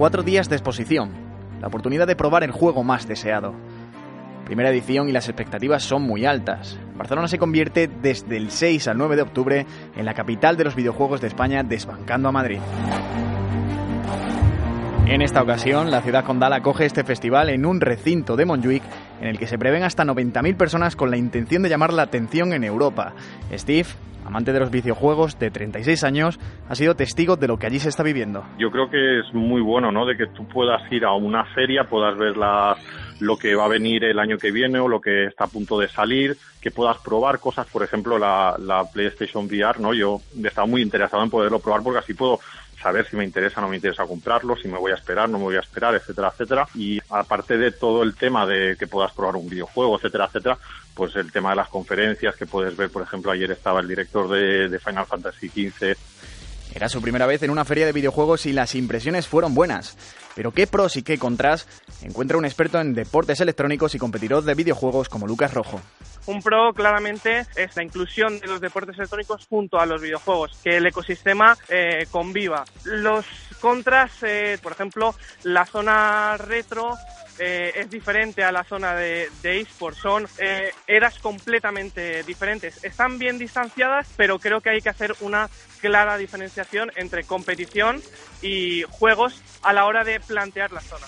cuatro días de exposición, la oportunidad de probar el juego más deseado. Primera edición y las expectativas son muy altas. Barcelona se convierte desde el 6 al 9 de octubre en la capital de los videojuegos de España, desbancando a Madrid. En esta ocasión, la ciudad condal acoge este festival en un recinto de Montjuic en el que se prevén hasta 90.000 personas con la intención de llamar la atención en Europa. Steve, amante de los videojuegos de 36 años, ha sido testigo de lo que allí se está viviendo. Yo creo que es muy bueno, ¿no? De que tú puedas ir a una feria, puedas ver lo que va a venir el año que viene o lo que está a punto de salir, que puedas probar cosas, por ejemplo, la, la PlayStation VR, ¿no? Yo estaba muy interesado en poderlo probar porque así puedo saber si me interesa o no me interesa comprarlo, si me voy a esperar, no me voy a esperar, etcétera, etcétera. Y aparte de todo el tema de que puedas probar un videojuego, etcétera, etcétera, pues el tema de las conferencias que puedes ver, por ejemplo, ayer estaba el director de, de Final Fantasy XV era su primera vez en una feria de videojuegos y las impresiones fueron buenas. Pero qué pros y qué contras encuentra un experto en deportes electrónicos y competidor de videojuegos como Lucas Rojo. Un pro claramente es la inclusión de los deportes electrónicos junto a los videojuegos, que el ecosistema eh, conviva. Los contras, eh, por ejemplo, la zona retro eh, es diferente a la zona de, de eSports. Son eh, eras completamente diferentes. Están bien distanciadas, pero creo que hay que hacer una clara diferenciación entre competición y juegos a la hora de plantear la zona.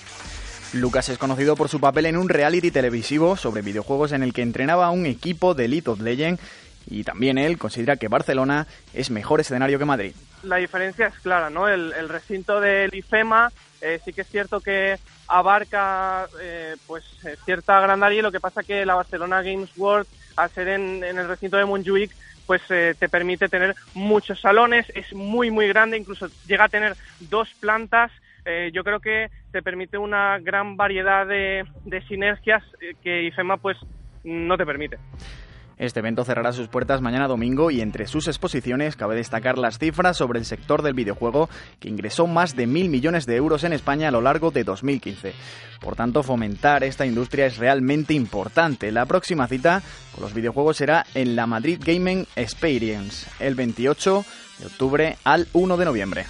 Lucas es conocido por su papel en un reality televisivo sobre videojuegos en el que entrenaba a un equipo de Elite of Legend y también él considera que Barcelona es mejor escenario que Madrid. La diferencia es clara, ¿no? El, recinto del IFEMA eh, sí que es cierto que abarca eh, pues eh, cierta gran área, lo que pasa que la Barcelona Games World, al ser en, el recinto de Montjuic, pues eh, te permite tener muchos salones, es muy muy grande, incluso llega a tener dos plantas. Yo creo que te permite una gran variedad de, de sinergias que IFEMA pues no te permite. Este evento cerrará sus puertas mañana domingo y entre sus exposiciones cabe destacar las cifras sobre el sector del videojuego que ingresó más de mil millones de euros en España a lo largo de 2015. Por tanto, fomentar esta industria es realmente importante. La próxima cita con los videojuegos será en la Madrid Gaming Experience el 28 de octubre al 1 de noviembre.